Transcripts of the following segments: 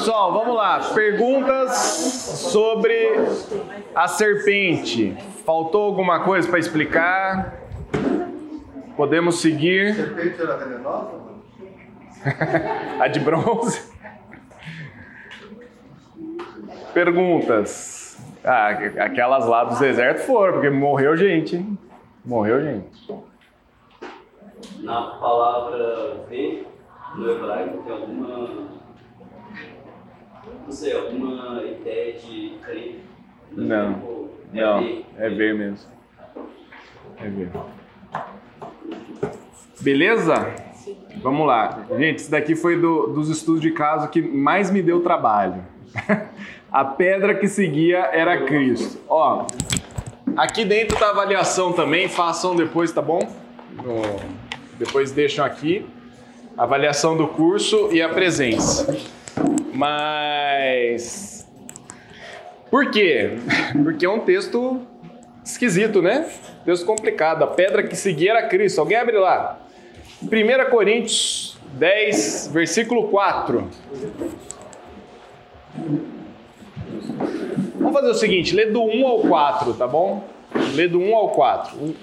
pessoal, vamos lá. Perguntas sobre a serpente. Faltou alguma coisa para explicar? Podemos seguir. Serpente era venenosa? a de bronze. Perguntas. Ah, aquelas lá do deserto foram, porque morreu gente, hein? Morreu gente. Na palavra ver, no hebraico, tem alguma. Não sei, alguma ideia de crer? Não. É Não, ver. é ver mesmo. É ver. Beleza? Vamos lá. Gente, isso daqui foi do- dos estudos de caso que mais me deu trabalho. A pedra que seguia era Cristo. Ó, aqui dentro da avaliação também, façam depois, tá bom? No- depois deixam aqui. Avaliação do curso e a presença. Mas. Por quê? Porque é um texto esquisito, né? Texto complicado. A pedra que seguia era Cristo. Alguém abre lá. 1 Coríntios 10, versículo 4. Vamos fazer o seguinte: lê do 1 ao 4, tá bom? Lê do 1 ao 4. Um-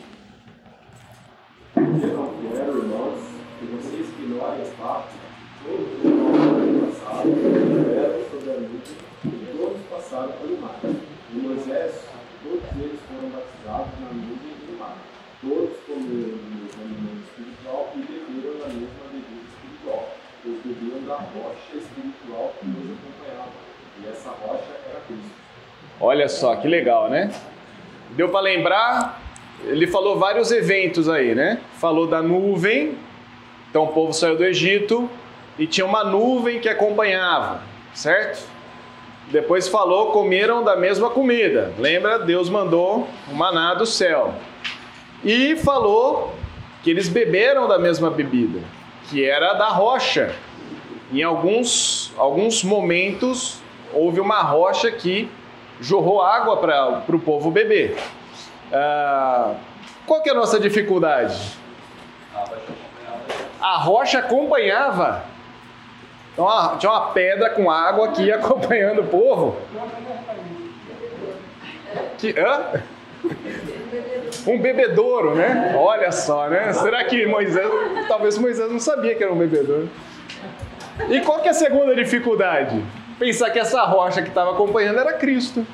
Eu não quero, irmãos, que vocês ignorem o fato de que todos no passado tiveram sobre a nuvem passaram pelo mar. E Moisés, todos eles foram batizados na nuvem no mar. Todos comeram do mesmo alimento espiritual e beberam da mesma bebida espiritual, pois bebiam da rocha espiritual que os acompanhava. E essa rocha era Cristo. Olha só, que legal, né? Deu para lembrar? Ele falou vários eventos aí, né? Falou da nuvem, então o povo saiu do Egito e tinha uma nuvem que acompanhava, certo? Depois falou, comeram da mesma comida. Lembra? Deus mandou o maná do céu. E falou que eles beberam da mesma bebida, que era da rocha. Em alguns, alguns momentos houve uma rocha que jorrou água para o povo beber. Ah, qual que é a nossa dificuldade? A rocha acompanhava. Então tinha uma pedra com água ia acompanhando o povo. Que, hã? Um bebedouro, né? Olha só, né? Será que Moisés. Talvez Moisés não sabia que era um bebedouro. E qual que é a segunda dificuldade? Pensar que essa rocha que estava acompanhando era Cristo.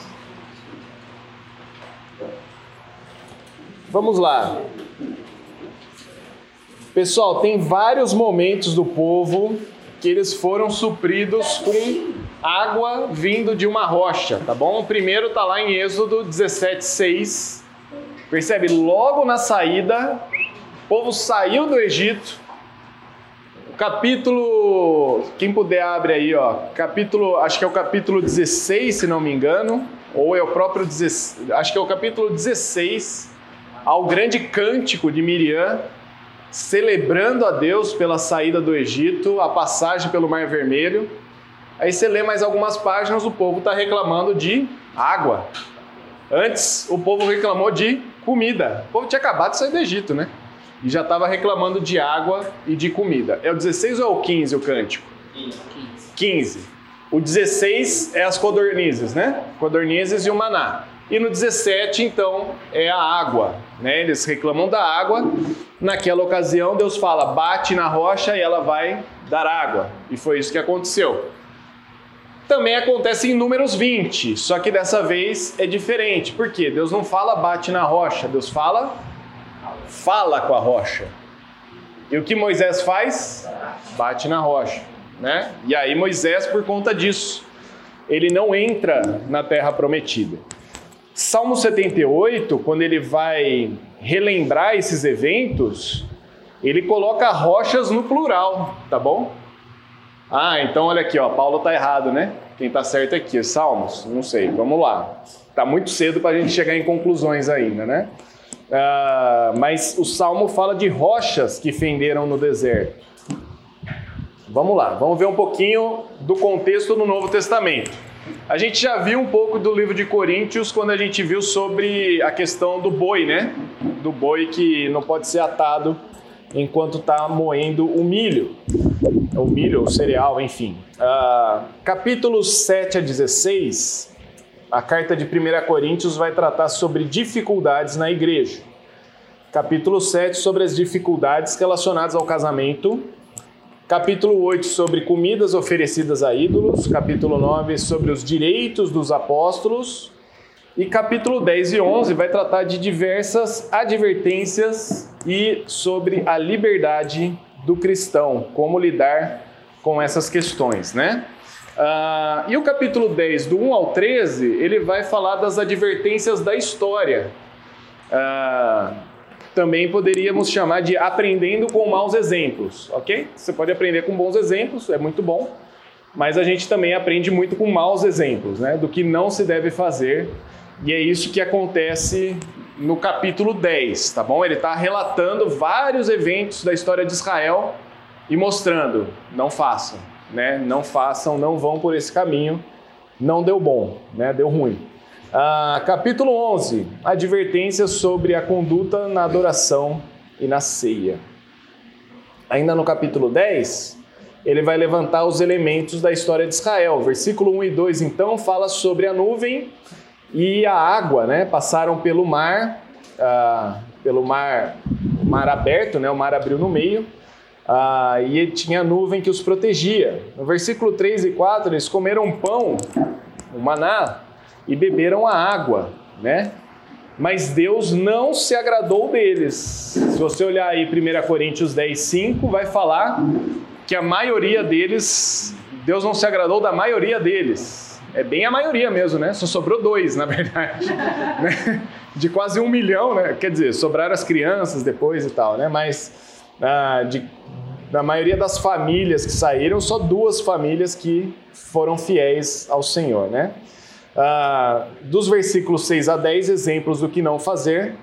Vamos lá. Pessoal, tem vários momentos do povo que eles foram supridos com água vindo de uma rocha, tá bom? O primeiro tá lá em Êxodo 17:6. Percebe? Logo na saída, o povo saiu do Egito. Capítulo, quem puder abre aí, ó. Capítulo, acho que é o capítulo 16, se não me engano, ou é o próprio 16, acho que é o capítulo 16, ao grande cântico de Miriam, celebrando a Deus pela saída do Egito, a passagem pelo Mar Vermelho. Aí você lê mais algumas páginas, o povo está reclamando de água. Antes, o povo reclamou de comida. O povo tinha acabado de sair do Egito, né? E já estava reclamando de água e de comida. É o 16 ou é o 15 o cântico? 15. O 16 é as codornizes, né? Codornizes e o maná. E no 17, então, é a água. Né? Eles reclamam da água. Naquela ocasião, Deus fala: bate na rocha e ela vai dar água. E foi isso que aconteceu. Também acontece em Números 20, só que dessa vez é diferente. Por quê? Deus não fala bate na rocha, Deus fala fala com a rocha. E o que Moisés faz? Bate na rocha, né? E aí Moisés, por conta disso, ele não entra na terra prometida. Salmo 78, quando ele vai relembrar esses eventos, ele coloca rochas no plural, tá bom? Ah, então olha aqui, ó, Paulo tá errado, né? Quem tá certo aqui, Salmos? Não sei, vamos lá. Tá muito cedo para a gente chegar em conclusões ainda, né? Ah, mas o Salmo fala de rochas que fenderam no deserto. Vamos lá, vamos ver um pouquinho do contexto no Novo Testamento. A gente já viu um pouco do livro de Coríntios quando a gente viu sobre a questão do boi, né? Do boi que não pode ser atado enquanto está moendo o milho, o milho, o cereal, enfim. Uh, capítulos 7 a 16, a carta de 1 Coríntios vai tratar sobre dificuldades na igreja. Capítulo 7 sobre as dificuldades relacionadas ao casamento. Capítulo 8 sobre comidas oferecidas a ídolos. Capítulo 9 sobre os direitos dos apóstolos. E capítulo 10 e 11 vai tratar de diversas advertências e sobre a liberdade do cristão, como lidar com essas questões, né? Uh, e o capítulo 10, do 1 ao 13, ele vai falar das advertências da história. Uh, também poderíamos chamar de aprendendo com maus exemplos, ok? Você pode aprender com bons exemplos, é muito bom, mas a gente também aprende muito com maus exemplos, né? Do que não se deve fazer e é isso que acontece no capítulo 10, tá bom? Ele está relatando vários eventos da história de Israel e mostrando: não façam, né? Não façam, não vão por esse caminho. Não deu bom, né? Deu ruim. Ah, capítulo 11: advertências sobre a conduta na adoração e na ceia. Ainda no capítulo 10, ele vai levantar os elementos da história de Israel. Versículo 1 e 2, então, fala sobre a nuvem e a água, né? Passaram pelo mar, ah, pelo mar, mar aberto, né? O mar abriu no meio. Ah, e tinha nuvem que os protegia. No versículo 3 e 4, eles comeram pão, o maná, e beberam a água, né? Mas Deus não se agradou deles. Se você olhar aí 1 Coríntios 10, 5, vai falar que a maioria deles, Deus não se agradou da maioria deles. É bem a maioria mesmo, né? Só sobrou dois, na verdade. né? De quase um milhão, né? Quer dizer, sobraram as crianças depois e tal, né? Mas ah, de, da maioria das famílias que saíram, só duas famílias que foram fiéis ao Senhor, né? Ah, dos versículos 6 a 10, exemplos do que não fazer.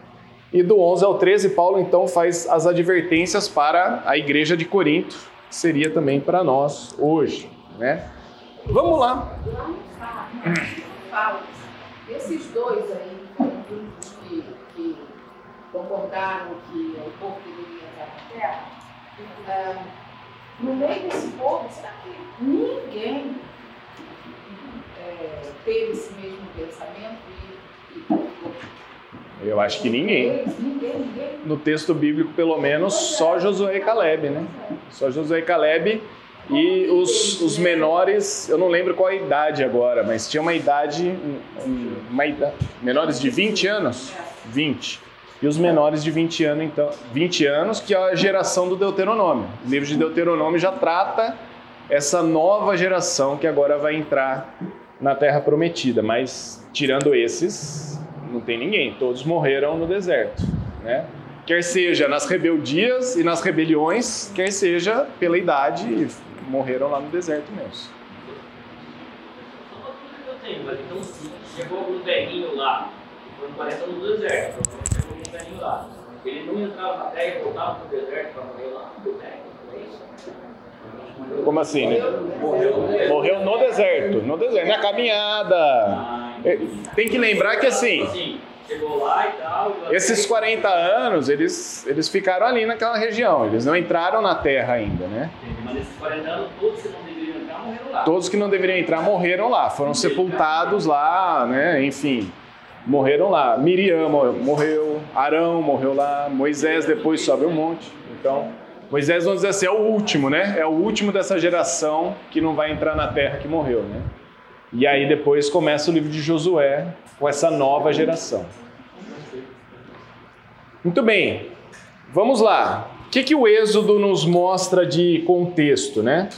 E do 11 ao 13, Paulo então faz as advertências para a igreja de Corinto, que seria também para nós hoje, né? Vamos lá fala, esses dois aí que, que concordaram que o povo deveria entrar na terra, é, no meio desse povo, será que ninguém é, teve esse mesmo pensamento e, e eu acho que ninguém. No texto bíblico, pelo menos, só Josué e Caleb, né? Só Josué e Caleb e os, os menores, eu não lembro qual a idade agora, mas tinha uma idade, uma idade, menores de 20 anos, 20. E os menores de 20 anos, então, 20 anos, que é a geração do Deuteronômio. O livro de Deuteronômio já trata essa nova geração que agora vai entrar na terra prometida, mas tirando esses, não tem ninguém, todos morreram no deserto, né? Quer seja nas rebeldias e nas rebeliões, quer seja pela idade morreram lá no deserto mesmo. Então chegou algum lá, quando parece no deserto, chegou algum lá, ele não entrava na terra e voltava para o deserto para morrer lá no deserto? Como assim? Né? Morreu, no deserto, no deserto, na caminhada. Ah, Tem que lembrar que assim, assim tal. E esses 40 anos, eles, eles ficaram ali naquela região, eles não entraram na terra ainda, né? Mas esses 40 anos, todos que não deveriam entrar morreram lá. Todos que não deveriam entrar morreram lá, foram sepultados lá, né? Enfim, morreram lá. Miriam morreu, Arão morreu lá, Moisés depois sobe um monte. Então, Moisés, vamos dizer assim, é o último, né? É o último dessa geração que não vai entrar na terra que morreu, né? E aí depois começa o livro de Josué com essa nova geração. Muito bem, vamos lá. O que, que o Êxodo nos mostra de contexto, né?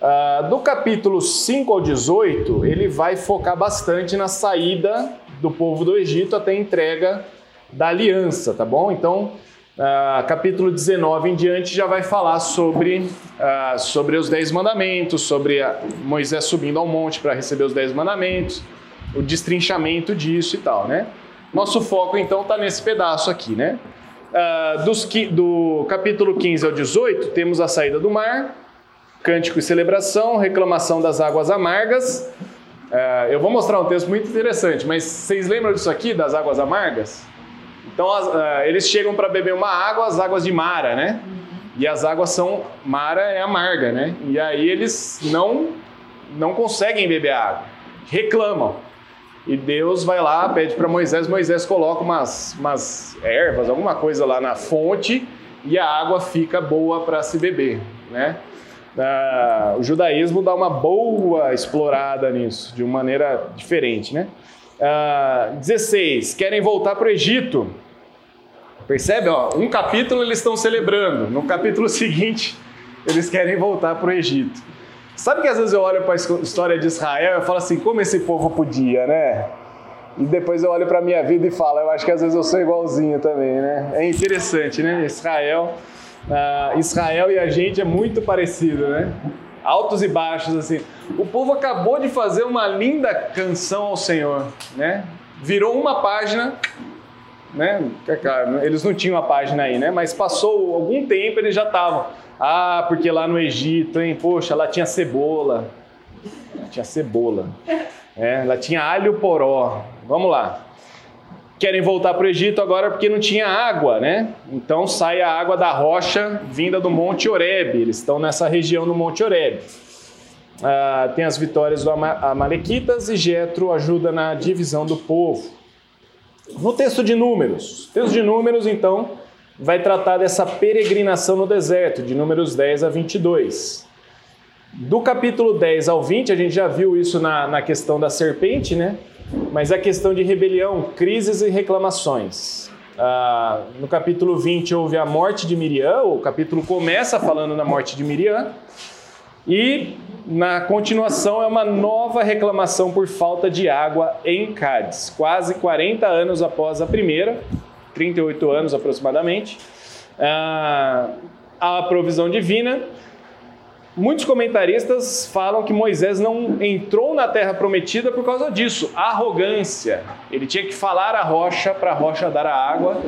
Uh, do capítulo 5 ao 18, ele vai focar bastante na saída do povo do Egito até a entrega da aliança, tá bom? Então, Uh, capítulo 19 em diante já vai falar sobre, uh, sobre os Dez Mandamentos, sobre Moisés subindo ao monte para receber os Dez Mandamentos, o destrinchamento disso e tal, né? Nosso foco então está nesse pedaço aqui, né? Uh, dos, do capítulo 15 ao 18, temos a saída do mar, cântico e celebração, reclamação das águas amargas. eu vou mostrar um texto muito interessante, mas vocês lembram disso aqui, das águas amargas? Então as, uh, eles chegam para beber uma água, as águas de Mara, né? E as águas são Mara é amarga, né? E aí eles não não conseguem beber a água, reclamam. E Deus vai lá, pede para Moisés, Moisés coloca umas, umas ervas, alguma coisa lá na fonte e a água fica boa para se beber, né? Ah, o judaísmo dá uma boa explorada nisso, de uma maneira diferente, né? Ah, 16. Querem voltar para o Egito. Percebe? Ó, um capítulo eles estão celebrando, no capítulo seguinte eles querem voltar para o Egito. Sabe que às vezes eu olho para a história de Israel e falo assim, como esse povo podia, né? E depois eu olho para a minha vida e falo, eu acho que às vezes eu sou igualzinho também, né? É interessante, né? Israel, uh, Israel e a gente é muito parecido, né? Altos e baixos, assim. O povo acabou de fazer uma linda canção ao Senhor, né? Virou uma página, né? É claro, eles não tinham a página aí, né? Mas passou algum tempo, eles já estavam. Ah, porque lá no Egito, hein? Poxa, lá tinha cebola. tinha cebola. É, ela tinha alho poró. Vamos lá. Querem voltar para o Egito agora porque não tinha água, né? Então sai a água da rocha vinda do Monte Oreb. Eles estão nessa região do Monte Oreb. Ah, tem as vitórias do Amalequitas e Jetro ajuda na divisão do povo. No texto de Números, texto de Números, então, vai tratar dessa peregrinação no deserto, de Números 10 a 22. Do capítulo 10 ao 20, a gente já viu isso na, na questão da serpente, né? Mas a questão de rebelião, crises e reclamações. Ah, no capítulo 20 houve a morte de Miriam, o capítulo começa falando da morte de Miriam, e na continuação é uma nova reclamação por falta de água em Cádiz, quase 40 anos após a primeira, 38 anos aproximadamente. Ah, a provisão divina. Muitos comentaristas falam que Moisés não entrou na terra prometida por causa disso, arrogância. Ele tinha que falar a rocha para a rocha dar a água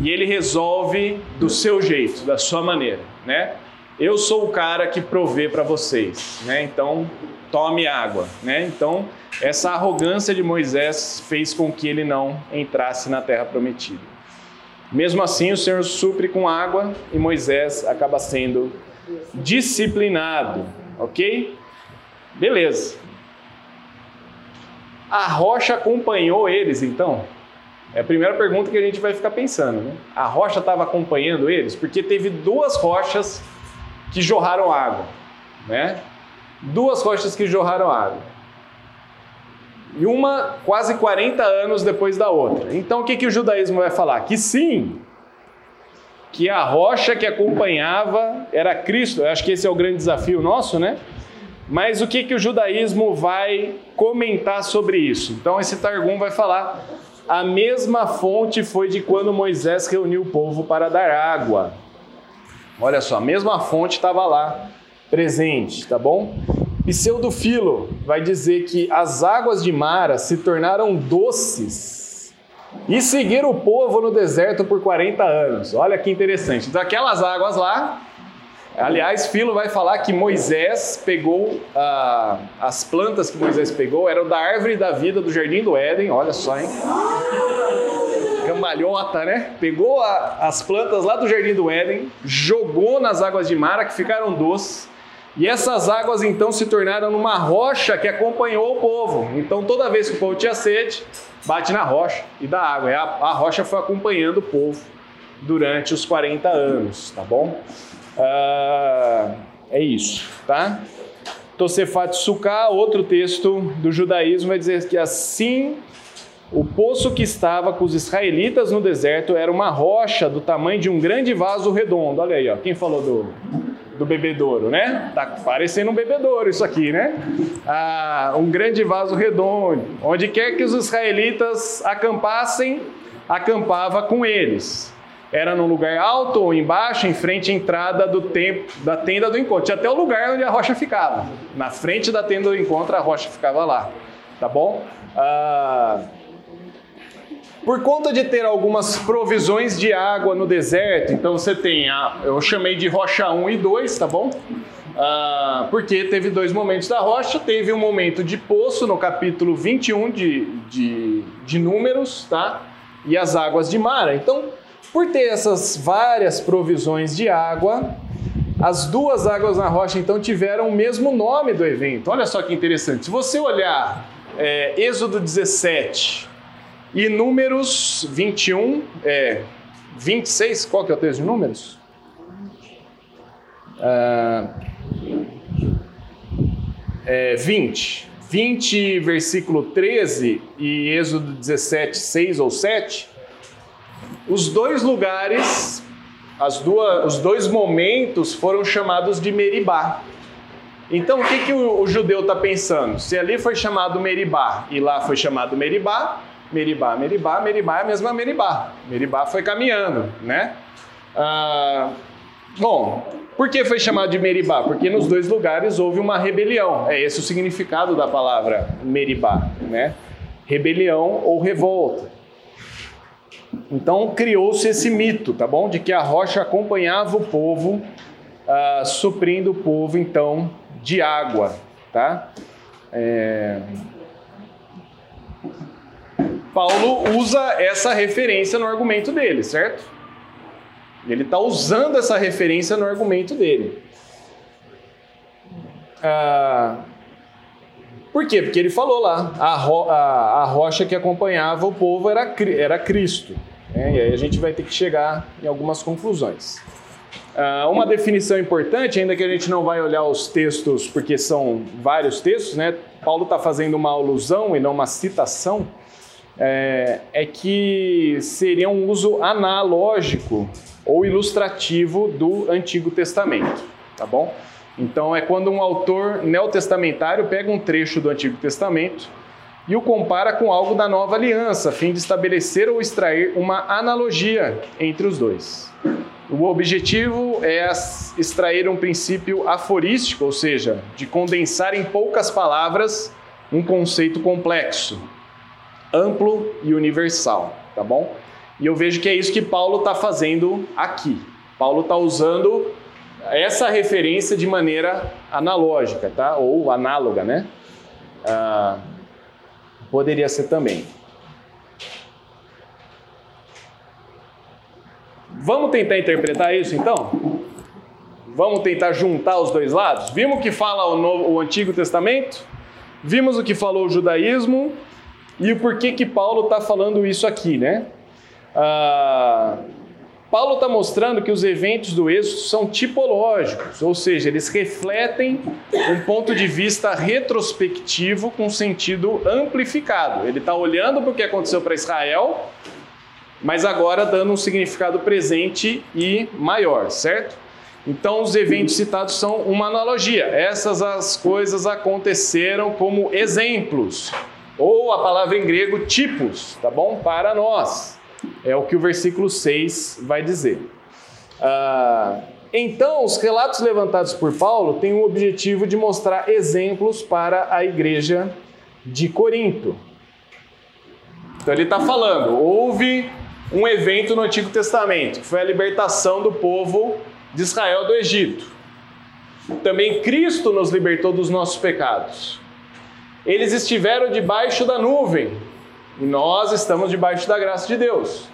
e ele resolve do seu jeito, da sua maneira, né? Eu sou o cara que provê para vocês, né? Então tome água, né? Então essa arrogância de Moisés fez com que ele não entrasse na terra prometida. Mesmo assim, o Senhor supre com água e Moisés acaba sendo disciplinado, ok? Beleza. A rocha acompanhou eles, então? É a primeira pergunta que a gente vai ficar pensando, né? A rocha estava acompanhando eles? Porque teve duas rochas que jorraram água, né? Duas rochas que jorraram água e uma quase 40 anos depois da outra. Então o que, que o judaísmo vai falar? Que sim, que a rocha que acompanhava era Cristo. Eu acho que esse é o grande desafio nosso, né? Mas o que, que o judaísmo vai comentar sobre isso? Então esse Targum vai falar: a mesma fonte foi de quando Moisés reuniu o povo para dar água. Olha só, a mesma fonte estava lá presente, tá bom? Pseudofilo vai dizer que as águas de Mara se tornaram doces e seguiram o povo no deserto por 40 anos. Olha que interessante. Daquelas águas lá, aliás, Filo vai falar que Moisés pegou ah, as plantas que Moisés pegou eram da árvore da vida do jardim do Éden. Olha só, hein? Cambalhota, né? Pegou a, as plantas lá do jardim do Éden, jogou nas águas de Mara que ficaram doces e essas águas então se tornaram uma rocha que acompanhou o povo. Então toda vez que o povo tinha sede, bate na rocha e dá água. E a, rocha foi acompanhando o povo durante os 40 anos, tá bom? Ah, é isso, tá? Tosefat Sukkah, outro texto do judaísmo, vai dizer que assim o poço que estava com os israelitas no deserto era uma rocha do tamanho de um grande vaso redondo. Olha aí, ó, quem falou do, do bebedouro, né? Tá parecendo um bebedouro isso aqui, né? Ah, um grande vaso redondo. Onde quer que os israelitas acampassem, acampava com eles. Era num lugar alto ou embaixo, em frente à entrada do templo, da tenda do encontro. Tinha até o lugar onde a rocha ficava. Na frente da tenda do encontro, a rocha ficava lá. Tá bom? Ah, por conta de ter algumas provisões de água no deserto, então você tem a, eu chamei de rocha 1 e 2, tá bom? Ah, porque teve dois momentos da rocha, teve um momento de poço no capítulo 21 de, de, de Números, tá? E as águas de Mara. Então, Por ter essas várias provisões de água, as duas águas na rocha então tiveram o mesmo nome do evento. Olha só que interessante. Se você olhar é, Êxodo 17 e Números 21, é, 26, qual que é o texto de Números? Ah, é, 20. 20, versículo 13 e Êxodo 17, 6 ou 7, os dois lugares as duas, os dois momentos foram chamados de Meribá. Então, o que, que o, o judeu está pensando? Se ali foi chamado Meribá e lá foi chamado Meribá, Meribá, Meribá, Meribá é a mesma Meribá. Meribá foi caminhando, né? Ah, bom, por que foi chamado de Meribá? Porque nos dois lugares houve uma rebelião. É esse o significado da palavra Meribá, né? Rebelião ou revolta. Então criou-se esse mito, tá bom? De que a rocha acompanhava o povo, uh, suprindo o povo então de água, tá? É... Paulo usa essa referência no argumento dele, certo? Ele está usando essa referência no argumento dele. Ah, por quê? Porque ele falou lá, a, ro a, a rocha que acompanhava o povo era, era Cristo. Né? E aí a gente vai ter que chegar em algumas conclusões. Uh, uma definição importante, ainda que a gente não vai olhar os textos, porque são vários textos, né? Paulo está fazendo uma alusão e não uma citação, é, é que seria um uso analógico ou ilustrativo do Antigo Testamento, tá bom? Então é quando um autor neotestamentário pega um trecho do Antigo Testamento e o compara com algo da nova aliança, a fim de estabelecer ou extrair uma analogia entre os dois. O objetivo é extrair um princípio aforístico, ou seja, de condensar em poucas palavras um conceito complexo, amplo e universal, tá bom? E eu vejo que é isso que Paulo está fazendo aqui. Paulo está usando essa referência de maneira analógica, tá? Ou análoga, né? Ah, poderia ser também. Vamos tentar interpretar isso então? Vamos tentar juntar os dois lados? Vimos o que fala o, Novo, o Antigo Testamento? Vimos o que falou o judaísmo? E o porquê que Paulo está falando isso aqui, né? Ah, Paulo está mostrando que os eventos do êxodo são tipológicos, ou seja, eles refletem um ponto de vista retrospectivo com sentido amplificado. Ele está olhando para o que aconteceu para Israel, mas agora dando um significado presente e maior, certo? Então, os eventos citados são uma analogia. Essas as coisas aconteceram como exemplos, ou a palavra em grego tipos, tá bom? Para nós. É o que o versículo 6 vai dizer. Ah, então, os relatos levantados por Paulo têm o objetivo de mostrar exemplos para a igreja de Corinto. Então, ele está falando: houve um evento no Antigo Testamento, que foi a libertação do povo de Israel do Egito. Também Cristo nos libertou dos nossos pecados. Eles estiveram debaixo da nuvem, e nós estamos debaixo da graça de Deus.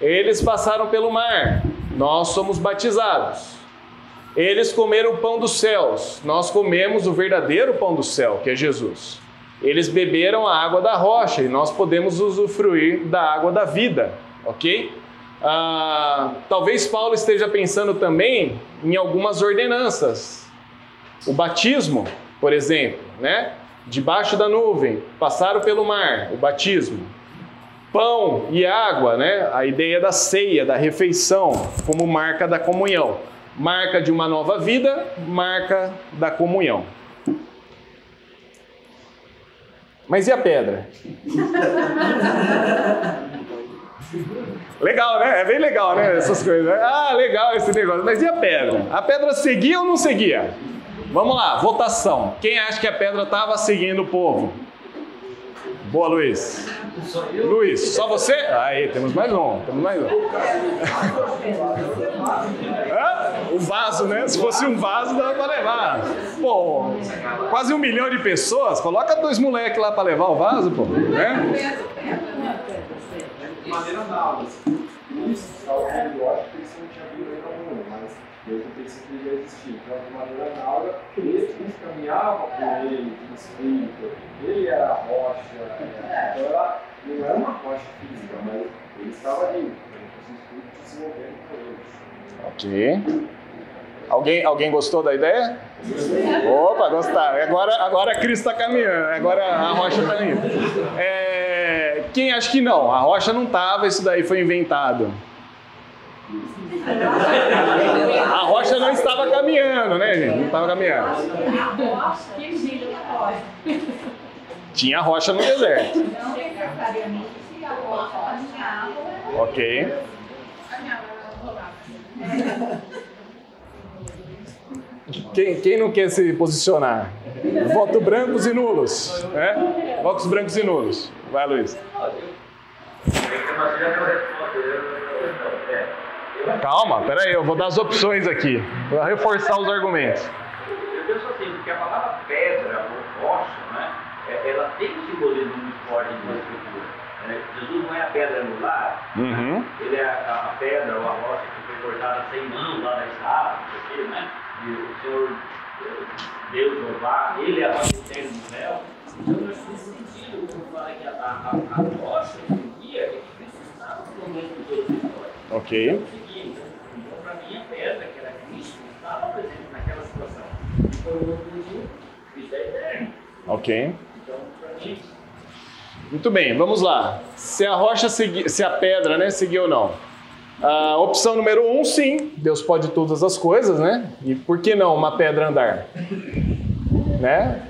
Eles passaram pelo mar, nós somos batizados. Eles comeram o pão dos céus, nós comemos o verdadeiro pão do céu, que é Jesus. Eles beberam a água da rocha e nós podemos usufruir da água da vida, ok? Ah, talvez Paulo esteja pensando também em algumas ordenanças. O batismo, por exemplo, né? Debaixo da nuvem, passaram pelo mar, o batismo. Pão e água, né? A ideia da ceia, da refeição, como marca da comunhão. Marca de uma nova vida, marca da comunhão. Mas e a pedra? Legal, né? É bem legal, né? Essas coisas. Ah, legal esse negócio. Mas e a pedra? A pedra seguia ou não seguia? Vamos lá, votação. Quem acha que a pedra estava seguindo o povo? Boa, Luiz. Luiz, só você? Aí, temos mais um. Temos mais um. o vaso, né? Se fosse um vaso, dava para levar. Pô, quase um milhão de pessoas. Coloca dois moleques lá para levar o vaso, pô. Né? isso, Pensou que ele ia existir. Então, de maneira análoga, eles caminhavam com ele, com o Espírito, ele era a rocha, é, então ela não era uma rocha física, mas ele estava ali, né, com o Espírito desenvolvendo com eles. Ok. Alguém, alguém gostou da ideia? Opa, gostaram. Agora, agora a Cris está caminhando, agora a rocha está indo. É, quem acha que não? A rocha não estava, isso daí foi inventado. A rocha não estava caminhando, né, gente? Não estava caminhando. Que. Tinha rocha no deserto. Não necessariamente a rocha. Ok. Quem, quem não quer se posicionar? Voto brancos e nulos. Né? Votos brancos e nulos. Vai, Luiz. Calma, peraí, eu vou dar as opções aqui. Vou reforçar os argumentos. Eu penso assim, porque a palavra pedra ou rocha, né, é- ela tem um simbolismo muito forte na escritura. né? Jesus não é a pedra angular, Uhum. ele é a, a pedra ou a rocha que foi cortada sem mão lá da estrada, o quê, né? E o Senhor, eh, Deus, Jeová, ele é a rocha eterna do céu. Então, eu acho que nesse sentido, quando fala que a, a, a, rocha, em dia, é que Cristo estava no momento de toda a história. Ok. Então, para mim, a pedra, que era Cristo, estava presente naquela situação. E foi o motivo, Cristo é eterno. Ok. Muito bem, vamos lá. Se a rocha se a pedra, né, seguiu ou não? A opção número um, sim, Deus pode todas as coisas, né? E por que não uma pedra andar? Né?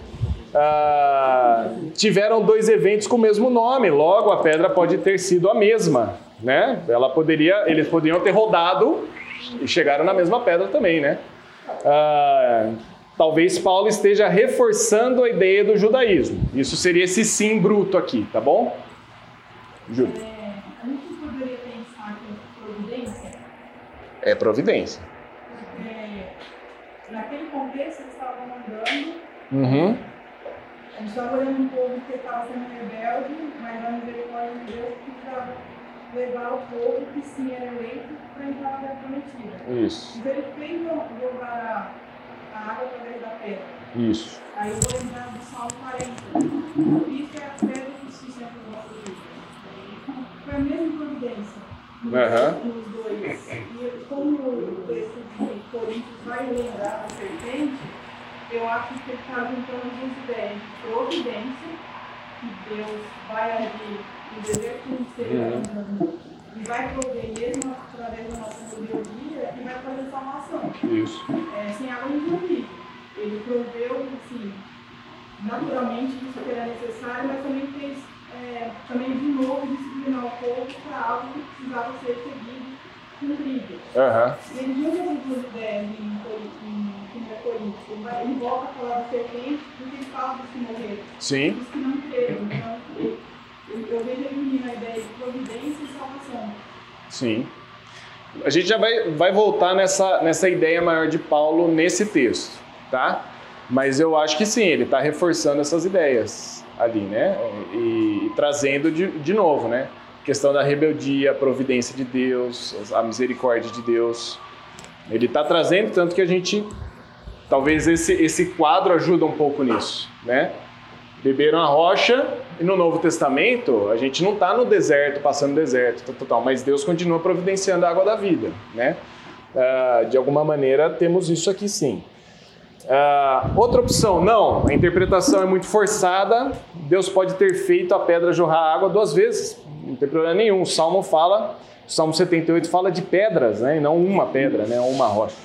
Ah, tiveram dois eventos com o mesmo nome, logo a pedra pode ter sido a mesma, né? Ela poderia, eles poderiam ter rodado e chegaram na mesma pedra também, né? Ah, talvez Paulo esteja reforçando a ideia do judaísmo. Isso seria esse sim bruto aqui, tá bom? Júlio. É, a gente poderia pensar que é providência, É providência. porque naquele contexto eles estavam andando, Uhum. a gente estava olhando um povo que estava sendo rebelde, mas a misericórdia de Deus precisava levar o povo que sim era eleito para entrar na terra prometida. Isso, Então ele fez jogar a, a água através da pedra. isso. Aí eu vou lembrar do Salmo 40. Isso é a pedra que sustenta o nosso vida. Foi a mesma providência nos, nos dois. E como o texto de Coríntios vai lembrar a serpente, eu acho que ele está juntando duas ideias de providência, que Deus vai agir no deserto de ser Uhum. e vai prover mesmo através da nossa rebeldia e vai fazer salvação Isso. é, sem água a gente não assim, naturalmente isso que era necessário, mas também fez, é, também de novo, disciplinar o povo para algo que precisava ser seguido, cumprido. E ele junta essas duas ideias em Cori- em 1 Coríntios. Ele, volta a falar da serpente, porque ele fala dos que morreram, Sim. dos que não creram. Então, eu vejo ele unindo a ideia de providência e salvação. Sim. A gente já vai, vai voltar nessa, nessa ideia maior de Paulo nesse texto, tá? Mas eu acho que sim, ele está reforçando essas ideias ali, né? E, e trazendo de, de novo, né? Questão da rebeldia, a providência de Deus, a misericórdia de Deus. Ele está trazendo, tanto que a gente. Talvez esse, esse quadro ajuda um pouco nisso, né? beberam a rocha e no Novo Testamento a gente não está no deserto, passando deserto, tal, tal, tal, mas Deus continua providenciando a água da vida, né? Ah, de alguma maneira temos isso aqui sim. Ah, outra opção, não, a interpretação é muito forçada, Deus pode ter feito a pedra jorrar água duas vezes, não tem problema nenhum. O Salmo fala, o Salmo 78 fala de pedras, né? E não uma pedra, né? Uma rocha.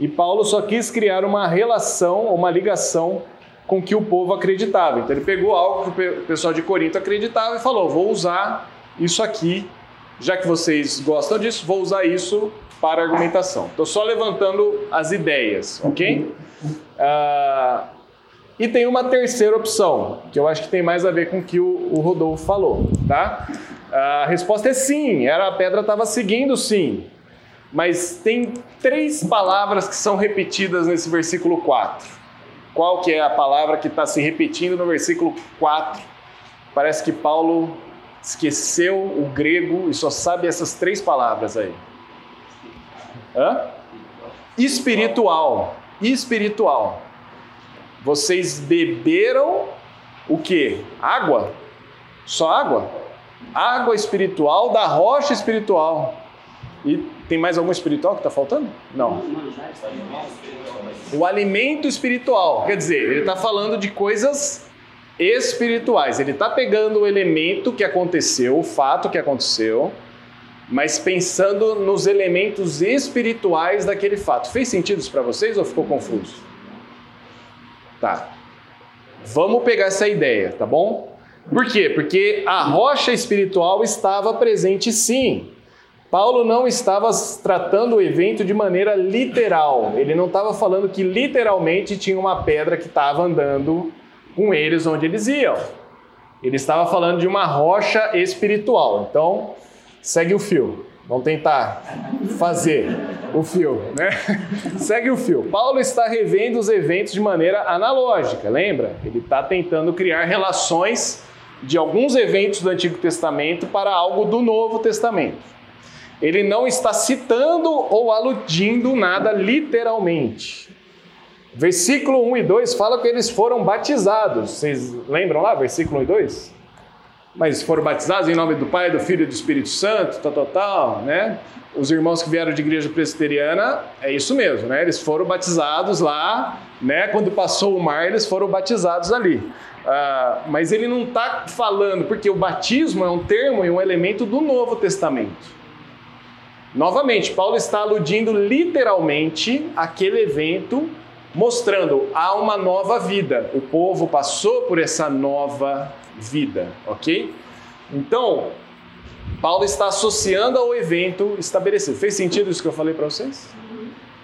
E Paulo só quis criar uma relação, uma ligação com que o povo acreditava. Então ele pegou algo que o pessoal de Corinto acreditava e falou: vou usar isso aqui, já que vocês gostam disso, vou usar isso para argumentação. Estou só levantando as ideias, ok? Ah, e tem uma terceira opção, que eu acho que tem mais a ver com o que o, o Rodolfo falou, tá? A resposta é sim, era a pedra estava seguindo sim. Mas tem três palavras que são repetidas nesse versículo 4. Qual que é a palavra que está se repetindo no versículo 4? Parece que Paulo esqueceu o grego e só sabe essas três palavras aí? Hã? Espiritual. Espiritual. Vocês beberam o que? Água? Só água? Água espiritual da rocha espiritual. E tem mais algum espiritual que está faltando? Não. O alimento espiritual. Quer dizer, ele está falando de coisas espirituais. Ele está pegando o elemento que aconteceu, o fato que aconteceu, mas pensando nos elementos espirituais daquele fato. Fez sentido isso para vocês ou ficou confuso? Tá. Vamos pegar essa ideia, tá bom? Por quê? Porque a rocha espiritual estava presente sim. Paulo não estava tratando o evento de maneira literal. Ele não estava falando que literalmente tinha uma pedra que estava andando com eles onde eles iam. Ele estava falando de uma rocha espiritual. Então, segue o fio. Vamos tentar fazer o fio, né? Segue o fio. Paulo está revendo os eventos de maneira analógica, lembra? Ele está tentando criar relações de alguns eventos do Antigo Testamento para algo do Novo Testamento. Ele não está citando ou aludindo nada literalmente. Versículo 1 e 2 fala que eles foram batizados. Vocês lembram lá, versículo 1 e 2? Mas foram batizados em nome do Pai, do Filho e do Espírito Santo, tal, tal, tal, né? Os irmãos que vieram de igreja presbiteriana, é isso mesmo, né? Eles foram batizados lá, né? Quando passou o mar, eles foram batizados ali. Ah, mas ele não está falando, porque o batismo é um termo e um elemento do Novo Testamento. Novamente, Paulo está aludindo literalmente aquele evento, mostrando há uma nova vida. O povo passou por essa nova vida, ok? Então, Paulo está associando ao evento estabelecido. Fez sentido isso que eu falei para vocês?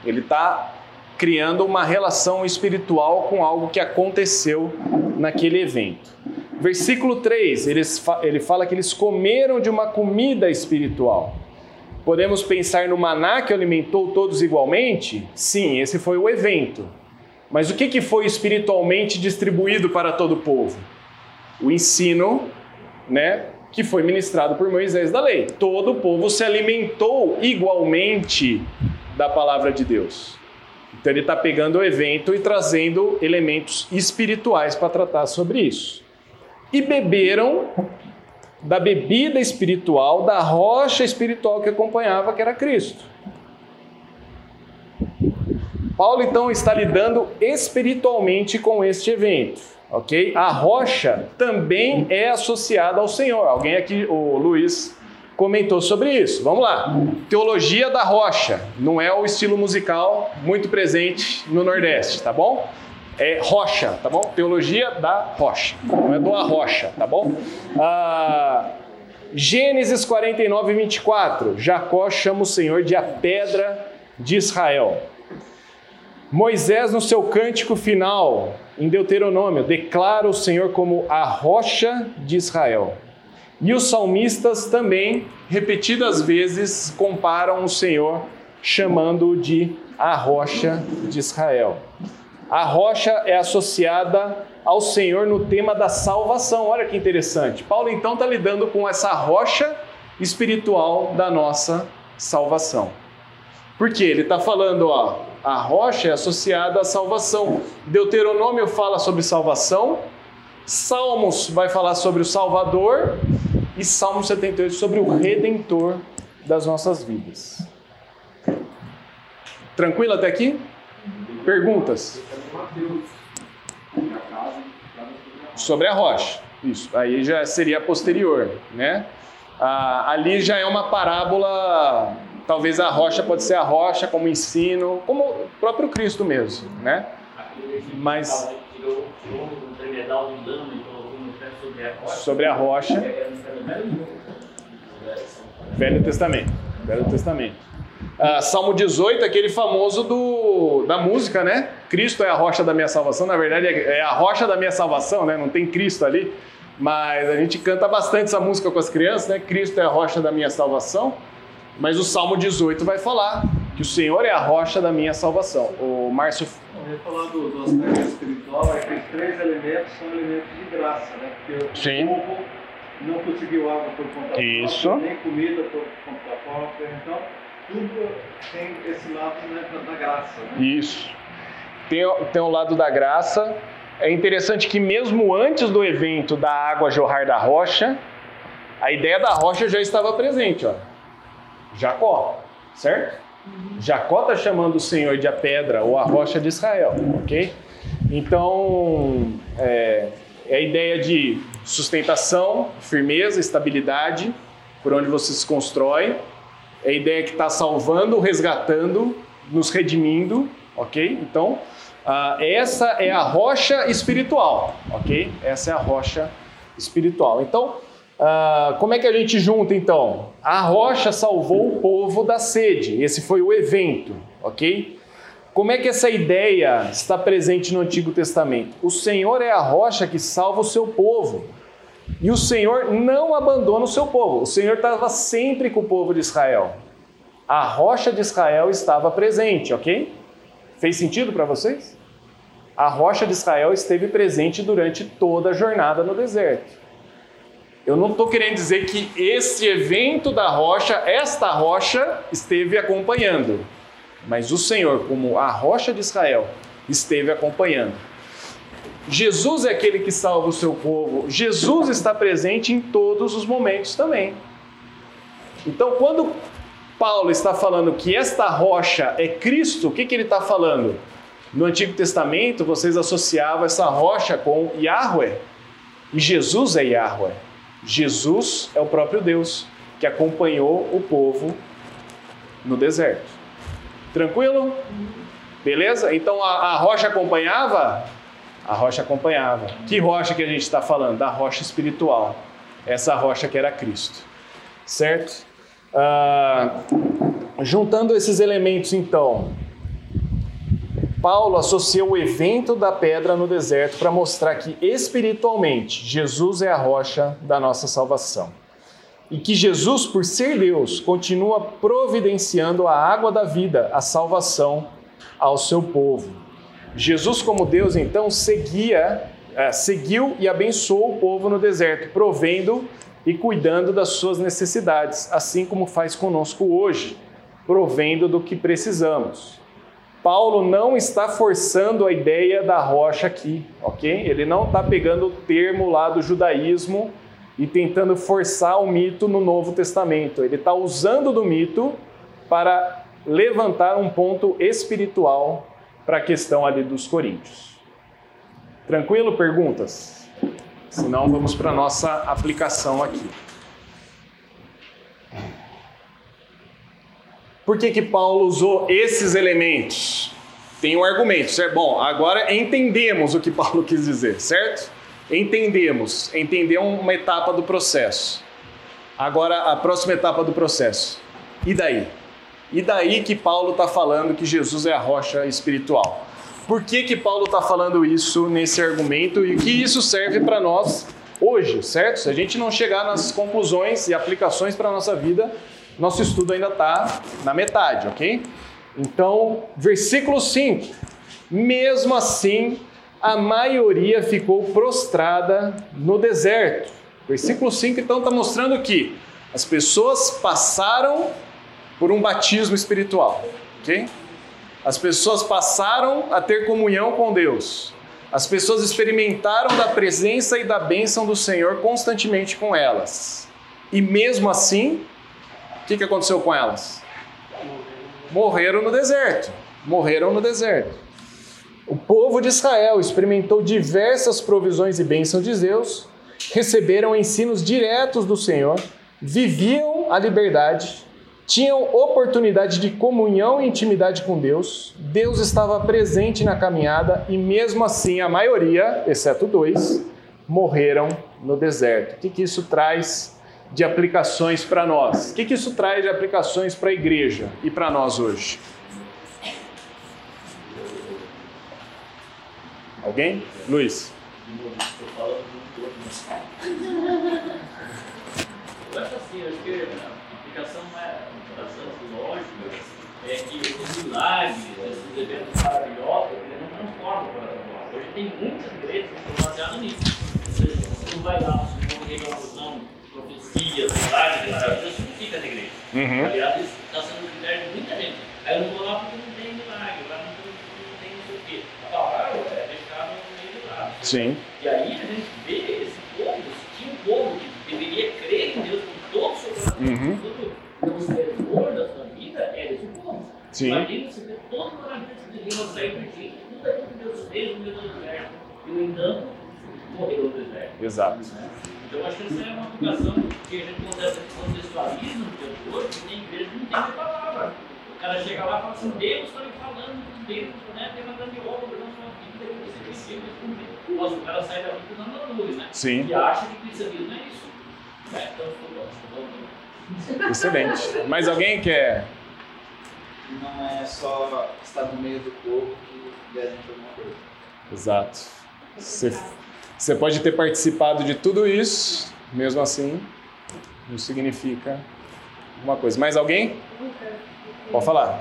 Ele está criando uma relação espiritual com algo que aconteceu naquele evento. Versículo 3, ele fala que eles comeram de uma comida espiritual. Podemos pensar no maná que alimentou todos igualmente? Sim, esse foi o evento. Mas o que, que foi espiritualmente distribuído para todo o povo? O ensino, né, que foi ministrado por Moisés da lei. Todo o povo se alimentou igualmente da palavra de Deus. Então ele está pegando o evento e trazendo elementos espirituais para tratar sobre isso. E beberam da bebida espiritual, da rocha espiritual que acompanhava, que era Cristo. Paulo então está lidando espiritualmente com este evento, ok? A rocha também é associada ao Senhor. Alguém aqui, o Luiz, comentou sobre isso. Vamos lá. Teologia da rocha não é o estilo musical muito presente no Nordeste, tá bom? É rocha, tá bom? Teologia da rocha, não é do arrocha, tá bom? Ah, Gênesis 49, 24. Jacó chama o Senhor de a pedra de Israel. Moisés, no seu cântico final, em Deuteronômio, declara o Senhor como a rocha de Israel. E os salmistas também, repetidas vezes, comparam o Senhor chamando-o de a rocha de Israel. A rocha é associada ao Senhor no tema da salvação. Olha que interessante. Paulo então está lidando com essa rocha espiritual da nossa salvação. Por quê? Ele está falando, ó, a rocha é associada à salvação. Deuteronômio fala sobre salvação, Salmos vai falar sobre o Salvador e Salmo 78 sobre o Redentor das nossas vidas. Tranquilo até aqui? Perguntas? Sobre a rocha. Isso, aí já seria posterior, né? Ah, ali já é uma parábola, talvez a rocha pode ser a rocha como ensino, como o próprio Cristo mesmo, né? Mas sobre a rocha. Velho Testamento. Velho Testamento. Uh, Salmo 18, aquele famoso do, da música, né? Cristo é a rocha da minha salvação. Na verdade, é, é a rocha da minha salvação, né? Não tem Cristo ali. Mas a gente canta bastante essa música com as crianças, né? Cristo é a rocha da minha salvação. Mas o Salmo 18 vai falar que o Senhor é a rocha da minha salvação. O Márcio. Eu ia falar do, do aspecto espiritual, é que os três elementos são elementos de graça, né? Porque Sim. o povo não conseguiu água por conta própria, nem comida por conta própria. Então, tudo tem esse lado né, da graça. Né? Isso. Tem, tem o lado da graça. É interessante que mesmo antes do evento da água jorrar da rocha, a ideia da rocha já estava presente, ó. Jacó, certo? Jacó está chamando o Senhor de a pedra ou a rocha de Israel, ok? Então, é, é a ideia de sustentação, firmeza, estabilidade, por onde você se constrói. É a ideia que está salvando, resgatando, nos redimindo, ok? Então, ah, essa é a rocha espiritual, ok? Essa é a rocha espiritual. Então, ah, como é que a gente junta então? A rocha salvou o povo da sede. Esse foi o evento, ok? Como é que essa ideia está presente no Antigo Testamento? O Senhor é a rocha que salva o seu povo. E o Senhor não abandona o seu povo. O Senhor estava sempre com o povo de Israel. A rocha de Israel estava presente, ok? Fez sentido para vocês? A rocha de Israel esteve presente durante toda a jornada no deserto. Eu não estou querendo dizer que esse evento da rocha, esta rocha, esteve acompanhando, mas o Senhor, como a rocha de Israel, esteve acompanhando. Jesus é aquele que salva o seu povo. Jesus está presente em todos os momentos também. Então, quando Paulo está falando que esta rocha é Cristo, o que, que ele está falando? No Antigo Testamento, vocês associavam essa rocha com Yahweh, e Jesus é Yahweh. Jesus é o próprio Deus que acompanhou o povo no deserto. Tranquilo? Beleza? Então a, a rocha acompanhava? A rocha acompanhava. Que rocha que a gente está falando? Da rocha espiritual. Essa rocha que era Cristo. Certo? Ah, juntando esses elementos, então, Paulo associa o evento da pedra no deserto para mostrar que espiritualmente Jesus é a rocha da nossa salvação. E que Jesus, por ser Deus, continua providenciando a água da vida, a salvação ao seu povo. Jesus, como Deus, então, seguia, é, seguiu e abençoou o povo no deserto, provendo e cuidando das suas necessidades, assim como faz conosco hoje, provendo do que precisamos. Paulo não está forçando a ideia da rocha aqui, ok? Ele não está pegando o termo lá do judaísmo e tentando forçar o mito no Novo Testamento. Ele está usando do mito para levantar um ponto espiritual para a questão ali dos coríntios. Tranquilo? Perguntas? Senão vamos para a nossa aplicação aqui. Por que, que Paulo usou esses elementos? Tem um argumento, certo? Bom, agora entendemos o que Paulo quis dizer, certo? Entendemos. Entender uma etapa do processo. Agora, a próxima etapa do processo. E daí? E daí que Paulo está falando que Jesus é a rocha espiritual. Por que, que Paulo está falando isso nesse argumento e que isso serve para nós hoje, certo? Se a gente não chegar nas conclusões e aplicações para a nossa vida, nosso estudo ainda está na metade, ok? Então, versículo 5. Mesmo assim, a maioria ficou prostrada no deserto. Versículo 5 então está mostrando que as pessoas passaram por um batismo espiritual, ok? As pessoas passaram a ter comunhão com Deus. As pessoas experimentaram da presença e da bênção do Senhor constantemente com elas. E mesmo assim, o que, que aconteceu com elas? Morreram no deserto. Morreram no deserto. O povo de Israel experimentou diversas provisões e bênçãos de Deus, receberam ensinos diretos do Senhor, viviam a liberdade, tinham oportunidade de comunhão e intimidade com Deus, Deus estava presente na caminhada e, mesmo assim, a maioria, exceto dois, morreram no deserto. O que, que isso traz de aplicações para nós? O que, que isso traz de aplicações para a igreja e para nós hoje? Alguém? Luiz. milagres, esses eventos maravilhosos, ele não transforma o coração do homem. Hoje tem muitas igrejas que estão baseadas nisso. Ou seja, não vai lá, se não revelação, profecias, milagres, maravilha, isso não fica na igreja. Uhum. Aliás, isso está sendo um critério de muita gente. Aí eu não vou lá porque não tem milagre, lá não tem, não tem não sei o quê. A palavra ah, é deixar no meio do lado. Sim. E aí a gente vê esse povo, tinha tipo um povo que deveria crer em Deus com todo o seu coração. Uhum. Sim. Imagina você ver todo o maravilha que devia sair por ti, tudo aquilo que Deus fez no meio do deserto. E no entanto, morreu no deserto. Exato. né? Então acho que essa é uma aplicação que a gente contextualiza no dia de hoje, que tem igreja não tem a palavra. O cara chega lá e fala assim, Deus está me falando, Deus né, tem uma grande obra na sua vida, você precisa cumprir. Nossa, o cara sai daqui pisando na luz, né? Sim. E acha que cristianismo é isso. Né? Então, ficou bom, Excelente. Mais alguém quer? Não é só estar no meio do povo que garante alguma coisa. Exato. Você, você pode ter participado de tudo isso, mesmo assim, não significa uma coisa. Mais alguém? Lucas, Pode falar.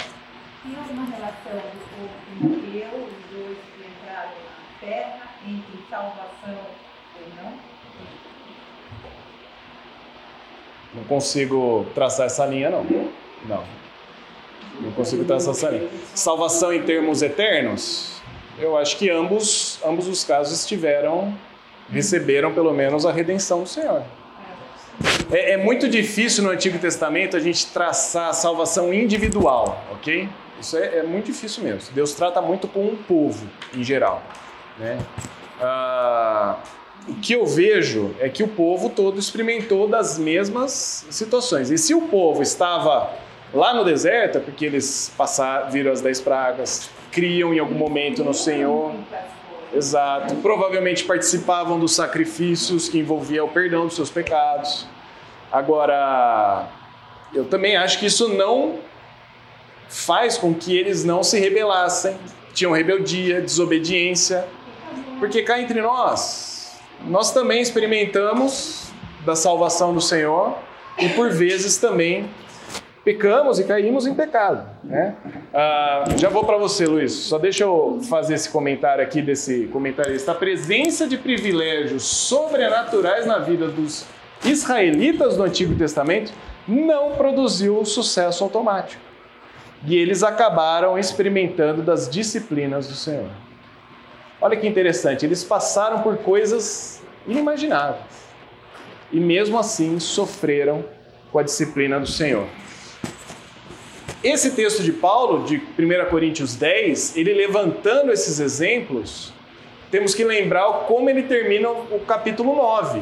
Tinha alguma relação do povo que morreu, os dois que entraram na terra, entre salvação ou não? Não consigo traçar essa linha, não. Não. Não consigo traçar essa linha. Salvação em termos eternos? Eu acho que ambos, ambos os casos estiveram, receberam pelo menos a redenção do Senhor. É, é muito difícil no Antigo Testamento a gente traçar a salvação individual, ok? Isso é, é muito difícil mesmo. Deus trata muito com o povo em geral, né? Ah, o que eu vejo é que o povo todo experimentou das mesmas situações. E se o povo estava lá no deserto, é porque eles passaram, viram as dez pragas, criam em algum momento no Senhor. Exato. Provavelmente participavam dos sacrifícios que envolvia o perdão dos seus pecados. Agora, eu também acho que isso não faz com que eles não se rebelassem. Tinham rebeldia, desobediência. Porque cá entre nós, nós também experimentamos da salvação do Senhor e por vezes também pecamos e caímos em pecado. Né? Ah, já vou para você, Luiz. Só deixa eu fazer esse comentário aqui desse comentarista. A presença de privilégios sobrenaturais na vida dos israelitas do Antigo Testamento não produziu sucesso automático. E eles acabaram experimentando das disciplinas do Senhor. Olha que interessante, eles passaram por coisas inimagináveis. E mesmo assim sofreram com a disciplina do Senhor. Esse texto de Paulo, de 1 Coríntios 10, ele levantando esses exemplos, temos que lembrar como ele termina o capítulo 9.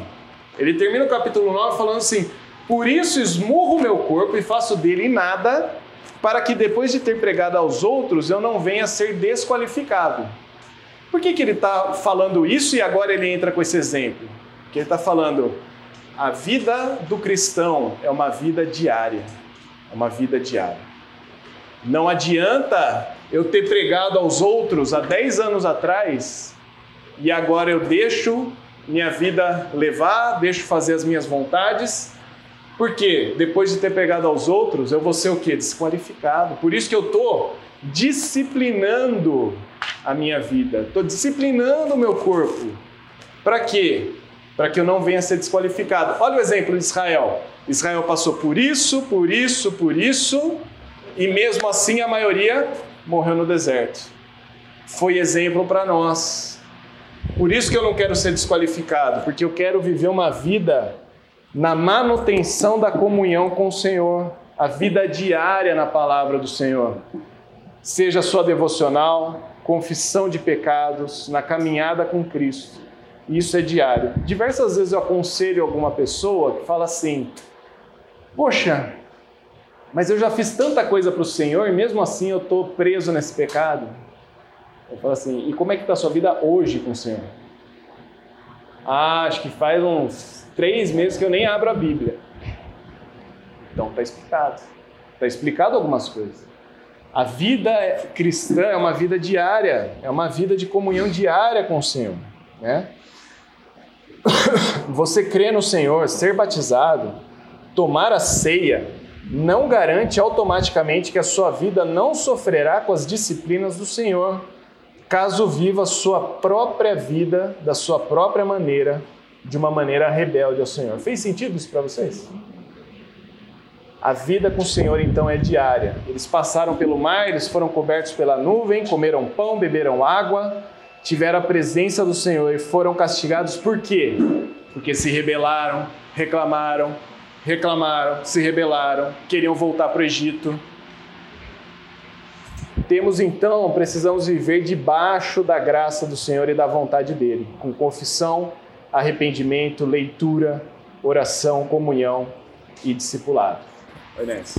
Ele termina o capítulo 9 falando assim: Por isso esmurro meu corpo e faço dele nada, para que depois de ter pregado aos outros eu não venha a ser desqualificado. Por que, que ele está falando isso e agora ele entra com esse exemplo? Porque ele está falando: a vida do cristão é uma vida diária. É uma vida diária. Não adianta eu ter pregado aos outros há 10 anos atrás e agora eu deixo minha vida levar, deixo fazer as minhas vontades, porque depois de ter pregado aos outros eu vou ser o quê? Desqualificado. Por isso que eu estou disciplinando a minha vida, estou disciplinando o meu corpo. Para quê? Para que eu não venha a ser desqualificado. Olha o exemplo de Israel. Israel passou por isso, por isso, por isso, e mesmo assim a maioria morreu no deserto. Foi exemplo para nós. Por isso que eu não quero ser desqualificado, porque eu quero viver uma vida na manutenção da comunhão com o Senhor, a vida diária na palavra do Senhor. Seja sua devocional, confissão de pecados, na caminhada com Cristo. Isso é diário. Diversas vezes eu aconselho alguma pessoa que fala assim: Poxa, mas eu já fiz tanta coisa para o Senhor e mesmo assim eu estou preso nesse pecado. Eu falo assim: E como é que está a sua vida hoje com o Senhor? Ah, acho que faz uns três meses que eu nem abro a Bíblia. Então está explicado. Está explicado algumas coisas. A vida cristã é uma vida diária, é uma vida de comunhão diária com o Senhor. Né? Você crer no Senhor, ser batizado, tomar a ceia, não garante automaticamente que a sua vida não sofrerá com as disciplinas do Senhor, caso viva sua própria vida da sua própria maneira, de uma maneira rebelde ao Senhor. Fez sentido isso para vocês? A vida com o Senhor então é diária. Eles passaram pelo mar, eles foram cobertos pela nuvem, comeram pão, beberam água, tiveram a presença do Senhor e foram castigados por quê? Porque se rebelaram, reclamaram, reclamaram, se rebelaram, queriam voltar para o Egito. Temos então, precisamos viver debaixo da graça do Senhor e da vontade dele, com confissão, arrependimento, leitura, oração, comunhão e discipulado. Oi, Ness.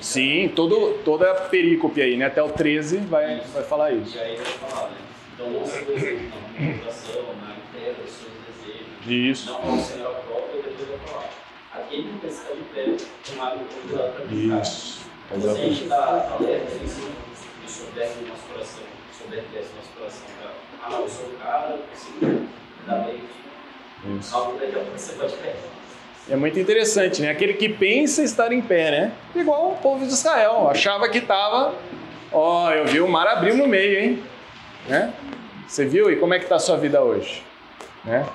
Sim, todo, toda a perícope aí, né? Até o 13 vai, vai falar isso. E aí vai falar, né? Então não. Na oração, na entrega, os seus desejos. Isso. Não ao Senhor próprio, depois vai falar. Aquele que está de pé, com água convidado para ficar. Isso. Se a gente está alerta, e souber no nosso coração, souber que é no nosso coração, ah, eu sou o cara, eu consigo dar bem. Isso. Algo daqui a pouco você pode perder. É muito interessante, né? Aquele que pensa estar em pé, né? Igual o povo de Israel, achava que estava. Ó, eu vi o mar abrir no meio, hein? Né? Você viu? E como é que está a sua vida hoje? Né?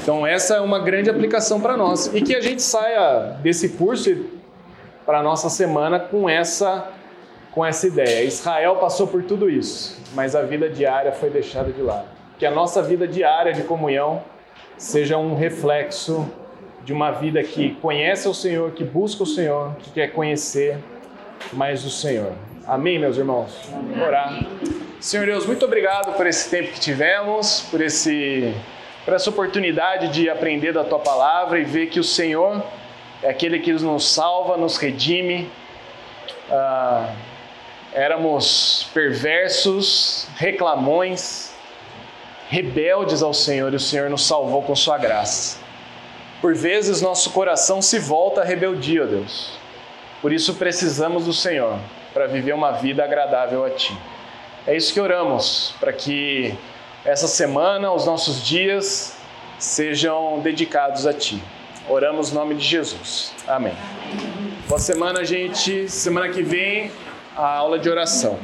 Então essa é uma grande aplicação para nós e que a gente saia desse curso para a nossa semana com essa com essa ideia. Israel passou por tudo isso, mas a vida diária foi deixada de lado. Que a nossa vida diária de comunhão seja um reflexo de uma vida que conhece o Senhor, que busca o Senhor, que quer conhecer mais o Senhor. Amém, meus irmãos? Vamos orar. Senhor Deus, muito obrigado por esse tempo que tivemos, por, esse, por essa oportunidade de aprender da Tua palavra e ver que o Senhor é aquele que nos salva, nos redime. Ah, éramos perversos, reclamões, rebeldes ao Senhor e o Senhor nos salvou com Sua graça. Por vezes nosso coração se volta à rebeldia, ó Deus. Por isso precisamos do Senhor para viver uma vida agradável a Ti. É isso que oramos, para que essa semana, os nossos dias, sejam dedicados a Ti. Oramos no nome de Jesus. Amém. Boa semana, gente. Semana que vem, a aula de oração.